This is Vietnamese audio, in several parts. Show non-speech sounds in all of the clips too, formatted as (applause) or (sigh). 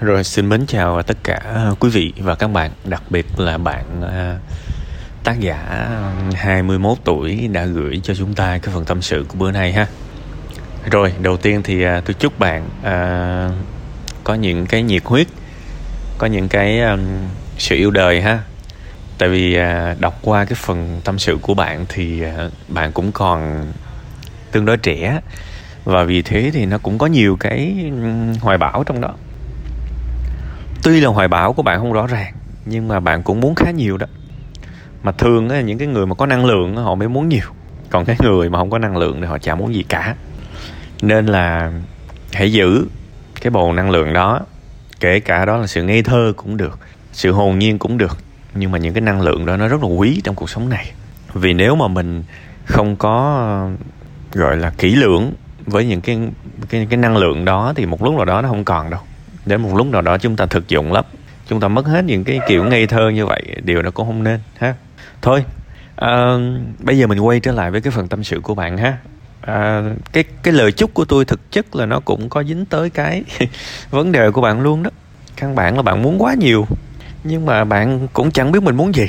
Rồi xin mến chào tất cả à, quý vị và các bạn, đặc biệt là bạn à, tác giả à, 21 tuổi đã gửi cho chúng ta cái phần tâm sự của bữa nay ha. Rồi, đầu tiên thì tôi chúc bạn à, có những cái nhiệt huyết, có những cái um, sự yêu đời ha. Tại vì à, đọc qua cái phần tâm sự của bạn thì à, bạn cũng còn tương đối trẻ và vì thế thì nó cũng có nhiều cái ừ, hoài bão trong đó tuy là hoài bão của bạn không rõ ràng nhưng mà bạn cũng muốn khá nhiều đó. Mà thường á, những cái người mà có năng lượng họ mới muốn nhiều. Còn cái người mà không có năng lượng thì họ chả muốn gì cả. Nên là hãy giữ cái bầu năng lượng đó kể cả đó là sự ngây thơ cũng được sự hồn nhiên cũng được. Nhưng mà những cái năng lượng đó nó rất là quý trong cuộc sống này. Vì nếu mà mình không có gọi là kỹ lưỡng với những cái cái cái năng lượng đó thì một lúc nào đó nó không còn đâu đến một lúc nào đó chúng ta thực dụng lắm. Chúng ta mất hết những cái kiểu ngây thơ như vậy điều đó cũng không nên ha. Thôi à, bây giờ mình quay trở lại với cái phần tâm sự của bạn ha. À, cái cái lời chúc của tôi thực chất là nó cũng có dính tới cái (laughs) vấn đề của bạn luôn đó. Căn bản là bạn muốn quá nhiều nhưng mà bạn cũng chẳng biết mình muốn gì.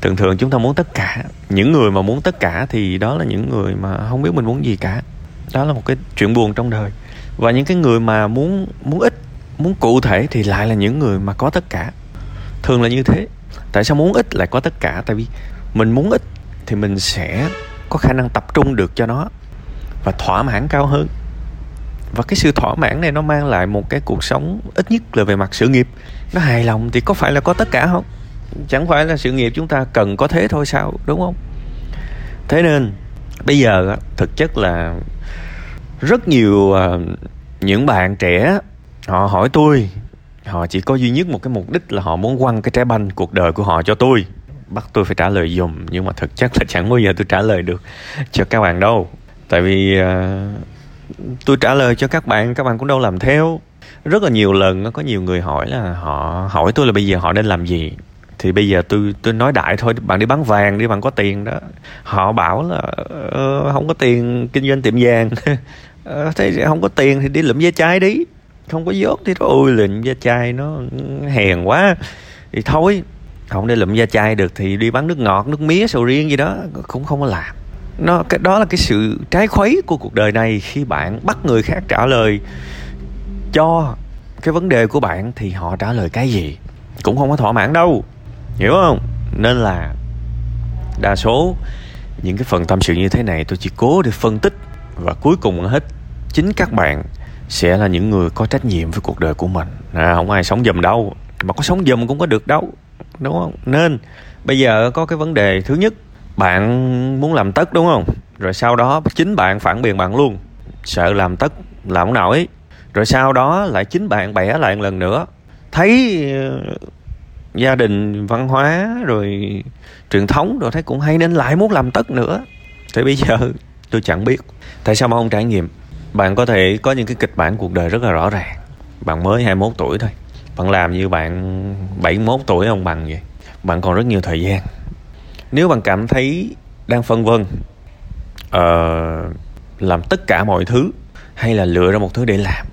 Thường thường chúng ta muốn tất cả những người mà muốn tất cả thì đó là những người mà không biết mình muốn gì cả. Đó là một cái chuyện buồn trong đời. Và những cái người mà muốn muốn ít muốn cụ thể thì lại là những người mà có tất cả. Thường là như thế. Tại sao muốn ít lại có tất cả? Tại vì mình muốn ít thì mình sẽ có khả năng tập trung được cho nó và thỏa mãn cao hơn. Và cái sự thỏa mãn này nó mang lại một cái cuộc sống ít nhất là về mặt sự nghiệp. Nó hài lòng thì có phải là có tất cả không? Chẳng phải là sự nghiệp chúng ta cần có thế thôi sao, đúng không? Thế nên, bây giờ thực chất là rất nhiều ờ, những bạn trẻ họ hỏi tôi họ chỉ có duy nhất một cái mục đích là họ muốn quăng cái trái banh cuộc đời của họ cho tôi. Bắt tôi phải trả lời dùm nhưng mà thực chất là chẳng bao giờ tôi trả lời được cho các bạn đâu. Tại vì uh, tôi trả lời cho các bạn các bạn cũng đâu làm theo. Rất là nhiều lần có nhiều người hỏi là họ hỏi tôi là bây giờ họ nên làm gì? Thì bây giờ tôi tôi nói đại thôi bạn đi bán vàng đi bạn có tiền đó. Họ bảo là uh, không có tiền kinh doanh tiệm vàng. Uh, (laughs) thế không có tiền thì đi lượm dây trái đi không có dốt thì nó ôi lụm da chai nó hèn quá. Thì thôi, không để lụm da chai được thì đi bán nước ngọt, nước mía, sầu riêng gì đó, cũng không có làm. Nó, cái, đó là cái sự trái khuấy của cuộc đời này khi bạn bắt người khác trả lời cho cái vấn đề của bạn thì họ trả lời cái gì? Cũng không có thỏa mãn đâu. Hiểu không? Nên là đa số những cái phần tâm sự như thế này tôi chỉ cố để phân tích và cuối cùng hết chính các bạn sẽ là những người có trách nhiệm với cuộc đời của mình. À, không ai sống dùm đâu. Mà có sống dùm cũng có được đâu đúng không? Nên bây giờ có cái vấn đề thứ nhất bạn muốn làm tất đúng không? Rồi sau đó chính bạn phản biện bạn luôn. Sợ làm tất làm không nổi. Rồi sau đó lại chính bạn bẻ lại một lần nữa. Thấy ờ, gia đình văn hóa rồi truyền thống rồi thấy cũng hay nên lại muốn làm tất nữa. Thì bây giờ tôi chẳng biết. Tại sao mà không trải nghiệm? Bạn có thể có những cái kịch bản cuộc đời rất là rõ ràng. Bạn mới 21 tuổi thôi. Bạn làm như bạn 71 tuổi ông bằng vậy. Bạn còn rất nhiều thời gian. Nếu bạn cảm thấy đang phân vân uh, làm tất cả mọi thứ hay là lựa ra một thứ để làm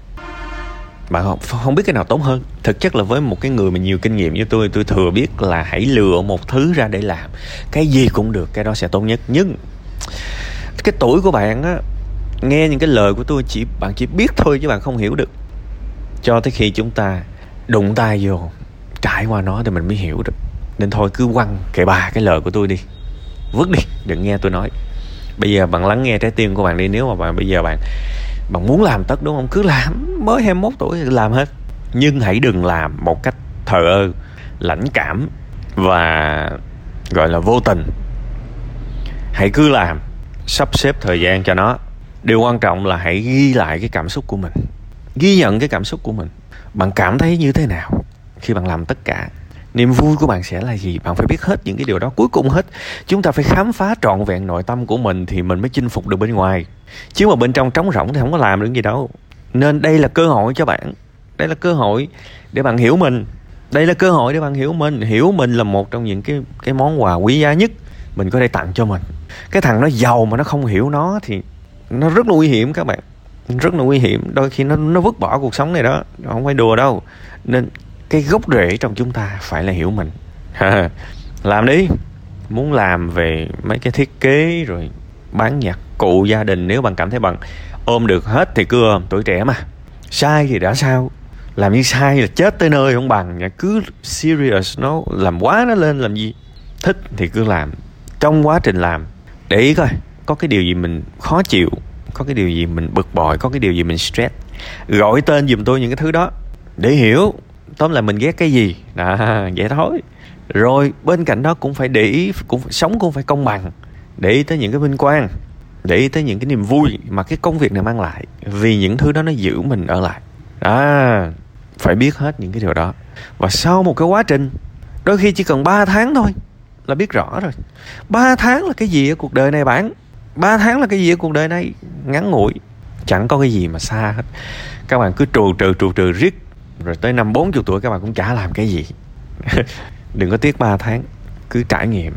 bạn không, không biết cái nào tốt hơn. Thực chất là với một cái người mà nhiều kinh nghiệm như tôi tôi thừa biết là hãy lựa một thứ ra để làm. Cái gì cũng được cái đó sẽ tốt nhất. Nhưng cái tuổi của bạn á nghe những cái lời của tôi, chỉ bạn chỉ biết thôi chứ bạn không hiểu được. Cho tới khi chúng ta đụng tay vô, trải qua nó thì mình mới hiểu được. Nên thôi, cứ quăng kệ bà cái lời của tôi đi. Vứt đi, đừng nghe tôi nói. Bây giờ bạn lắng nghe trái tim của bạn đi. Nếu mà bạn, bây giờ bạn bạn muốn làm tất đúng không? Cứ làm, mới 21 tuổi thì làm hết. Nhưng hãy đừng làm một cách thờ ơ, lãnh cảm và gọi là vô tình. Hãy cứ làm, sắp xếp thời gian cho nó điều quan trọng là hãy ghi lại cái cảm xúc của mình. Ghi nhận cái cảm xúc của mình. Bạn cảm thấy như thế nào khi bạn làm tất cả? Niềm vui của bạn sẽ là gì? Bạn phải biết hết những cái điều đó. Cuối cùng hết, chúng ta phải khám phá trọn vẹn nội tâm của mình thì mình mới chinh phục được bên ngoài. Chứ mà bên trong trống rỗng thì không có làm được gì đâu. Nên đây là cơ hội cho bạn. Đây là cơ hội để bạn hiểu mình. Đây là cơ hội để bạn hiểu mình. Hiểu mình là một trong những cái cái món quà quý giá nhất mình có thể tặng cho mình. Cái thằng nó giàu mà nó không hiểu nó thì nó rất là nguy hiểm các bạn. Rất là nguy hiểm. Đôi khi nó nó vứt bỏ cuộc sống này đó. Không phải đùa đâu. Nên cái gốc rễ trong chúng ta phải là hiểu mình. (laughs) Làm đi. Muốn làm về mấy cái thiết kế rồi bán nhạc cụ gia đình nếu bạn cảm thấy bằng ôm được hết thì cứ ôm. Tuổi trẻ mà. Sai thì đã sao? Làm như sai là chết tới nơi không bằng. Cứ serious nó làm quá nó lên làm gì? Thích thì cứ làm. Trong quá trình làm. Để ý coi có cái điều gì mình khó chịu, có cái điều gì mình bực bội, có cái điều gì mình stress, gọi tên giùm tôi những cái thứ đó để hiểu tóm là mình ghét cái gì. Đó, (laughs) vậy thôi. Rồi bên cạnh đó cũng phải để ý, cũng sống cũng phải công bằng, để ý tới những cái vinh quang, để ý tới những cái niềm vui mà cái công việc này mang lại, vì những thứ đó nó giữ mình ở lại. À phải biết hết những cái điều đó. Và sau một cái quá trình, đôi khi chỉ cần 3 tháng thôi là biết rõ rồi. 3 tháng là cái gì ở cuộc đời này bạn? 3 tháng là cái gì ở cuộc đời này? Ngắn ngủi. Chẳng có cái gì mà xa hết. Các bạn cứ trù trừ trù trừ riết. Rồi tới năm 40 tuổi các bạn cũng chả làm cái gì. (laughs) Đừng có tiếc 3 tháng. Cứ trải nghiệm.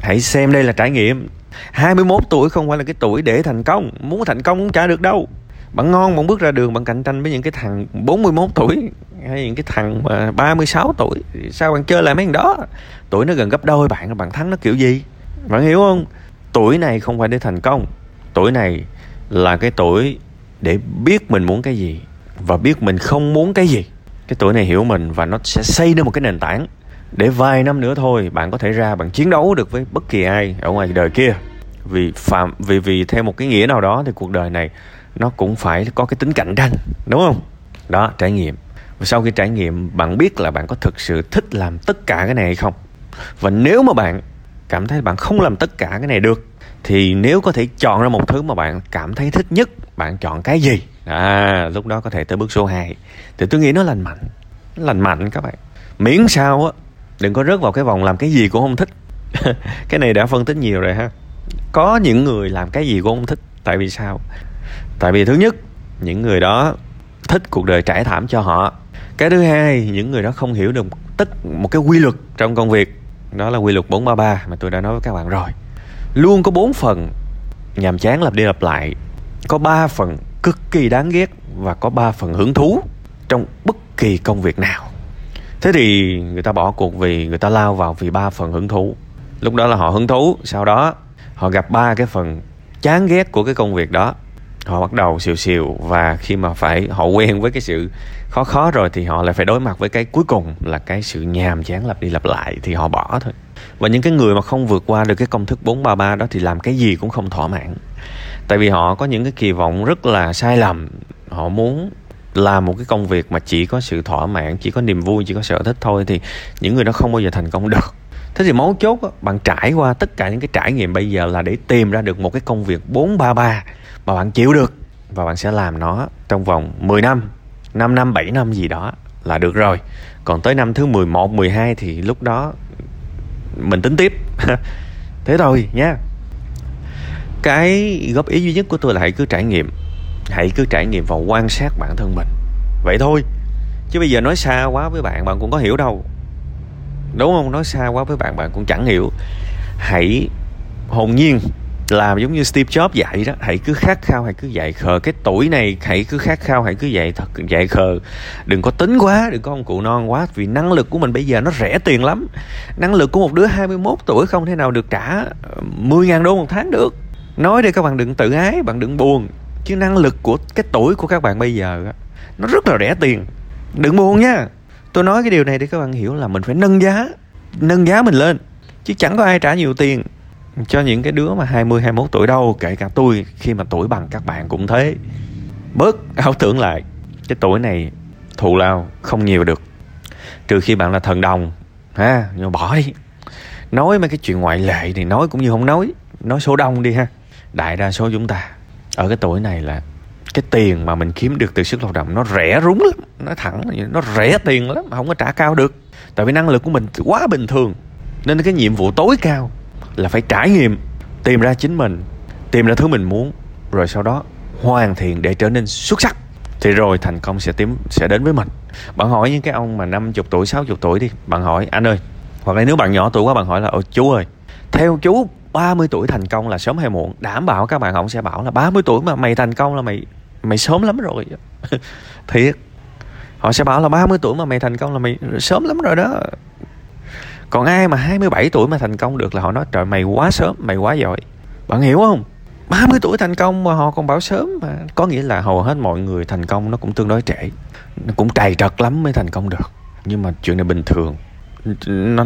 Hãy xem đây là trải nghiệm. 21 tuổi không phải là cái tuổi để thành công. Muốn thành công cũng chả được đâu. Bạn ngon, bạn bước ra đường, bạn cạnh tranh với những cái thằng 41 tuổi hay những cái thằng mà 36 tuổi. Sao bạn chơi lại mấy thằng đó? Tuổi nó gần gấp đôi bạn bạn thắng nó kiểu gì? Bạn hiểu không? Tuổi này không phải để thành công. Tuổi này là cái tuổi để biết mình muốn cái gì và biết mình không muốn cái gì. Cái tuổi này hiểu mình và nó sẽ xây nên một cái nền tảng để vài năm nữa thôi bạn có thể ra bạn chiến đấu được với bất kỳ ai ở ngoài đời kia. Vì phạm, vì vì theo một cái nghĩa nào đó thì cuộc đời này nó cũng phải có cái tính cạnh tranh, đúng không? Đó, trải nghiệm. Và sau khi trải nghiệm, bạn biết là bạn có thực sự thích làm tất cả cái này hay không? Và nếu mà bạn cảm thấy bạn không làm tất cả cái này được, thì nếu có thể chọn ra một thứ mà bạn cảm thấy thích nhất, bạn chọn cái gì? À lúc đó có thể tới bước số 2 thì tôi nghĩ nó lành mạnh, nó lành mạnh các bạn. Miễn sao á, đừng có rớt vào cái vòng làm cái gì cũng không thích. (laughs) Cái này đã phân tích nhiều rồi ha. Có những người làm cái gì cũng không thích, tại vì sao? Tại vì thứ nhất, những người đó thích cuộc đời trải thảm cho họ. Cái thứ hai, những người đó không hiểu được tất một cái quy luật trong công việc đó là quy luật 433 mà tôi đã nói với các bạn rồi. Luôn có bốn phần nhàm chán lặp đi lặp lại, có ba phần cực kỳ đáng ghét và có ba phần hứng thú trong bất kỳ công việc nào. Thế thì người ta bỏ cuộc vì người ta lao vào vì ba phần hứng thú. Lúc đó là họ hứng thú, sau đó họ gặp ba cái phần chán ghét của cái công việc đó. Họ bắt đầu xìu xìu và khi mà phải họ quen với cái sự khó khó rồi thì họ lại phải đối mặt với cái cuối cùng là cái sự nhàm chán lặp đi lặp lại thì họ bỏ thôi. Và những cái người mà không vượt qua được cái công thức 433 đó thì làm cái gì cũng không thỏa mãn. Tại vì họ có những cái kỳ vọng rất là sai lầm. Họ muốn làm một cái công việc mà chỉ có sự thỏa mãn chỉ có niềm vui chỉ có sở thích thôi thì những người đó không bao giờ thành công được. Thế thì mấu chốt đó, bạn trải qua tất cả những cái trải nghiệm bây giờ là để tìm ra được một cái công việc 433 mà bạn chịu được và bạn sẽ làm nó trong vòng 10 năm. 5 năm 7 năm gì đó là được rồi. Còn tới năm thứ 11 12 thì lúc đó mình tính tiếp. (laughs) Thế thôi nha cái góp ý duy nhất của tôi là hãy cứ trải nghiệm. Hãy cứ trải nghiệm và quan sát bản thân mình. Vậy thôi. Chứ bây giờ nói xa quá với bạn bạn cũng có hiểu đâu. Đúng không? Nói xa quá với bạn bạn cũng chẳng hiểu. Hãy hồn nhiên làm giống như Steve Jobs dạy đó. Hãy cứ khát khao, hãy cứ dạy khờ. Cái tuổi này, hãy cứ khát khao, hãy cứ dạy thật, dạy khờ. Đừng có tính quá, đừng có ông cụ non quá, vì năng lực của mình bây giờ nó rẻ tiền lắm. Năng lực của một đứa 21 tuổi không thể nào được trả ờ, 10.000 đô một tháng được. Nói đây các bạn đừng tự ái, bạn đừng buồn. Chứ năng lực của cái tuổi của các bạn bây giờ nó rất là rẻ tiền. Đừng buồn nha. Tôi nói cái điều này để các bạn hiểu là mình phải nâng giá nâng giá mình lên. Chứ chẳng có ai trả nhiều tiền cho những cái đứa mà 20 21 tuổi đâu, kể cả tôi, khi mà tuổi bằng các bạn cũng thế. Bớt ảo tưởng lại, cái tuổi này thù lao, không nhiều được. Trừ khi bạn là thần đồng, ha, nhưng bỏ đi nói mấy cái chuyện ngoại lệ thì nói cũng như không nói nói số đông đi ha. Đại đa số chúng ta, ở cái tuổi này là cái tiền mà mình kiếm được từ sức lao động nó rẻ rúng lắm, nó thẳng, nó rẻ tiền lắm mà không có trả cao được. Tại vì năng lực của mình quá bình thường, nên cái nhiệm vụ tối cao là phải trải nghiệm, tìm ra chính mình, tìm ra thứ mình muốn, rồi sau đó hoàn thiện để trở nên xuất sắc. Thì rồi thành công sẽ tím sẽ đến với mình. Bạn hỏi những cái ông mà 50 tuổi 60 tuổi đi, bạn hỏi, anh ơi, hoặc là nếu bạn nhỏ tuổi quá, bạn hỏi là ồ chú ơi, theo chú 30 tuổi thành công là sớm hay muộn? Đảm bảo các bạn ông sẽ bảo là 30 tuổi mà mày thành công là mày mày sớm lắm rồi. (laughs) Thiệt. Họ sẽ bảo là 30 tuổi mà mày thành công là mày sớm lắm rồi đó còn ai mà 27 tuổi mà thành công được là họ nói trời mày quá sớm mày quá giỏi. Bạn hiểu không? 30 tuổi thành công mà họ còn bảo sớm mà. Có nghĩa là hầu hết mọi người thành công nó cũng tương đối trễ. Nó cũng trầy trật lắm mới thành công được. Nhưng mà chuyện này bình thường. Nó,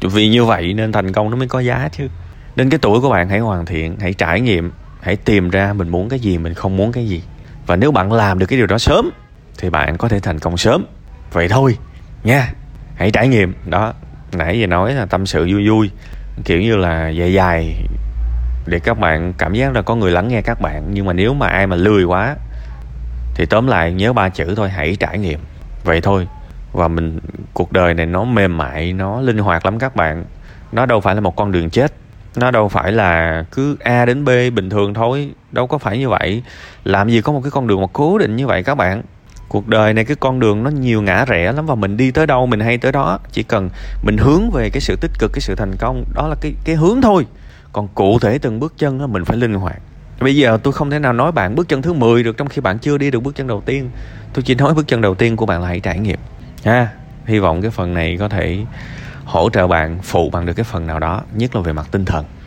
vì như vậy nên thành công nó mới có giá chứ. Nên cái tuổi của bạn hãy hoàn thiện hãy trải nghiệm hãy tìm ra mình muốn cái gì mình không muốn cái gì. Và nếu bạn làm được cái điều đó sớm thì bạn có thể thành công sớm. Vậy thôi nha. Hãy trải nghiệm. Đó nãy giờ nói là tâm sự vui vui, kiểu như là dài dài, để các bạn cảm giác là có người lắng nghe các bạn. Nhưng mà nếu mà ai mà lười quá, thì tóm lại nhớ ba chữ thôi, hãy trải nghiệm. Vậy thôi. Và mình, cuộc đời này nó mềm mại, nó linh hoạt lắm các bạn. Nó đâu phải là một con đường chết. Nó đâu phải là cứ a đến b bình thường thôi. Đâu có phải như vậy. Làm gì có một cái con đường mà cố định như vậy các bạn? Cuộc đời này cái con đường nó nhiều ngã rẽ lắm và mình đi tới đâu mình hay tới đó. Chỉ cần mình hướng về cái sự tích cực cái sự thành công đó là cái cái hướng thôi. Còn cụ thể từng bước chân đó, mình phải linh hoạt. Bây giờ tôi không thể nào nói bạn bước chân thứ 10 được trong khi bạn chưa đi được bước chân đầu tiên. Tôi chỉ nói bước chân đầu tiên của bạn là hãy trải nghiệm. Ha hy vọng cái phần này có thể hỗ trợ bạn phụ bằng được cái phần nào đó nhất là về mặt tinh thần.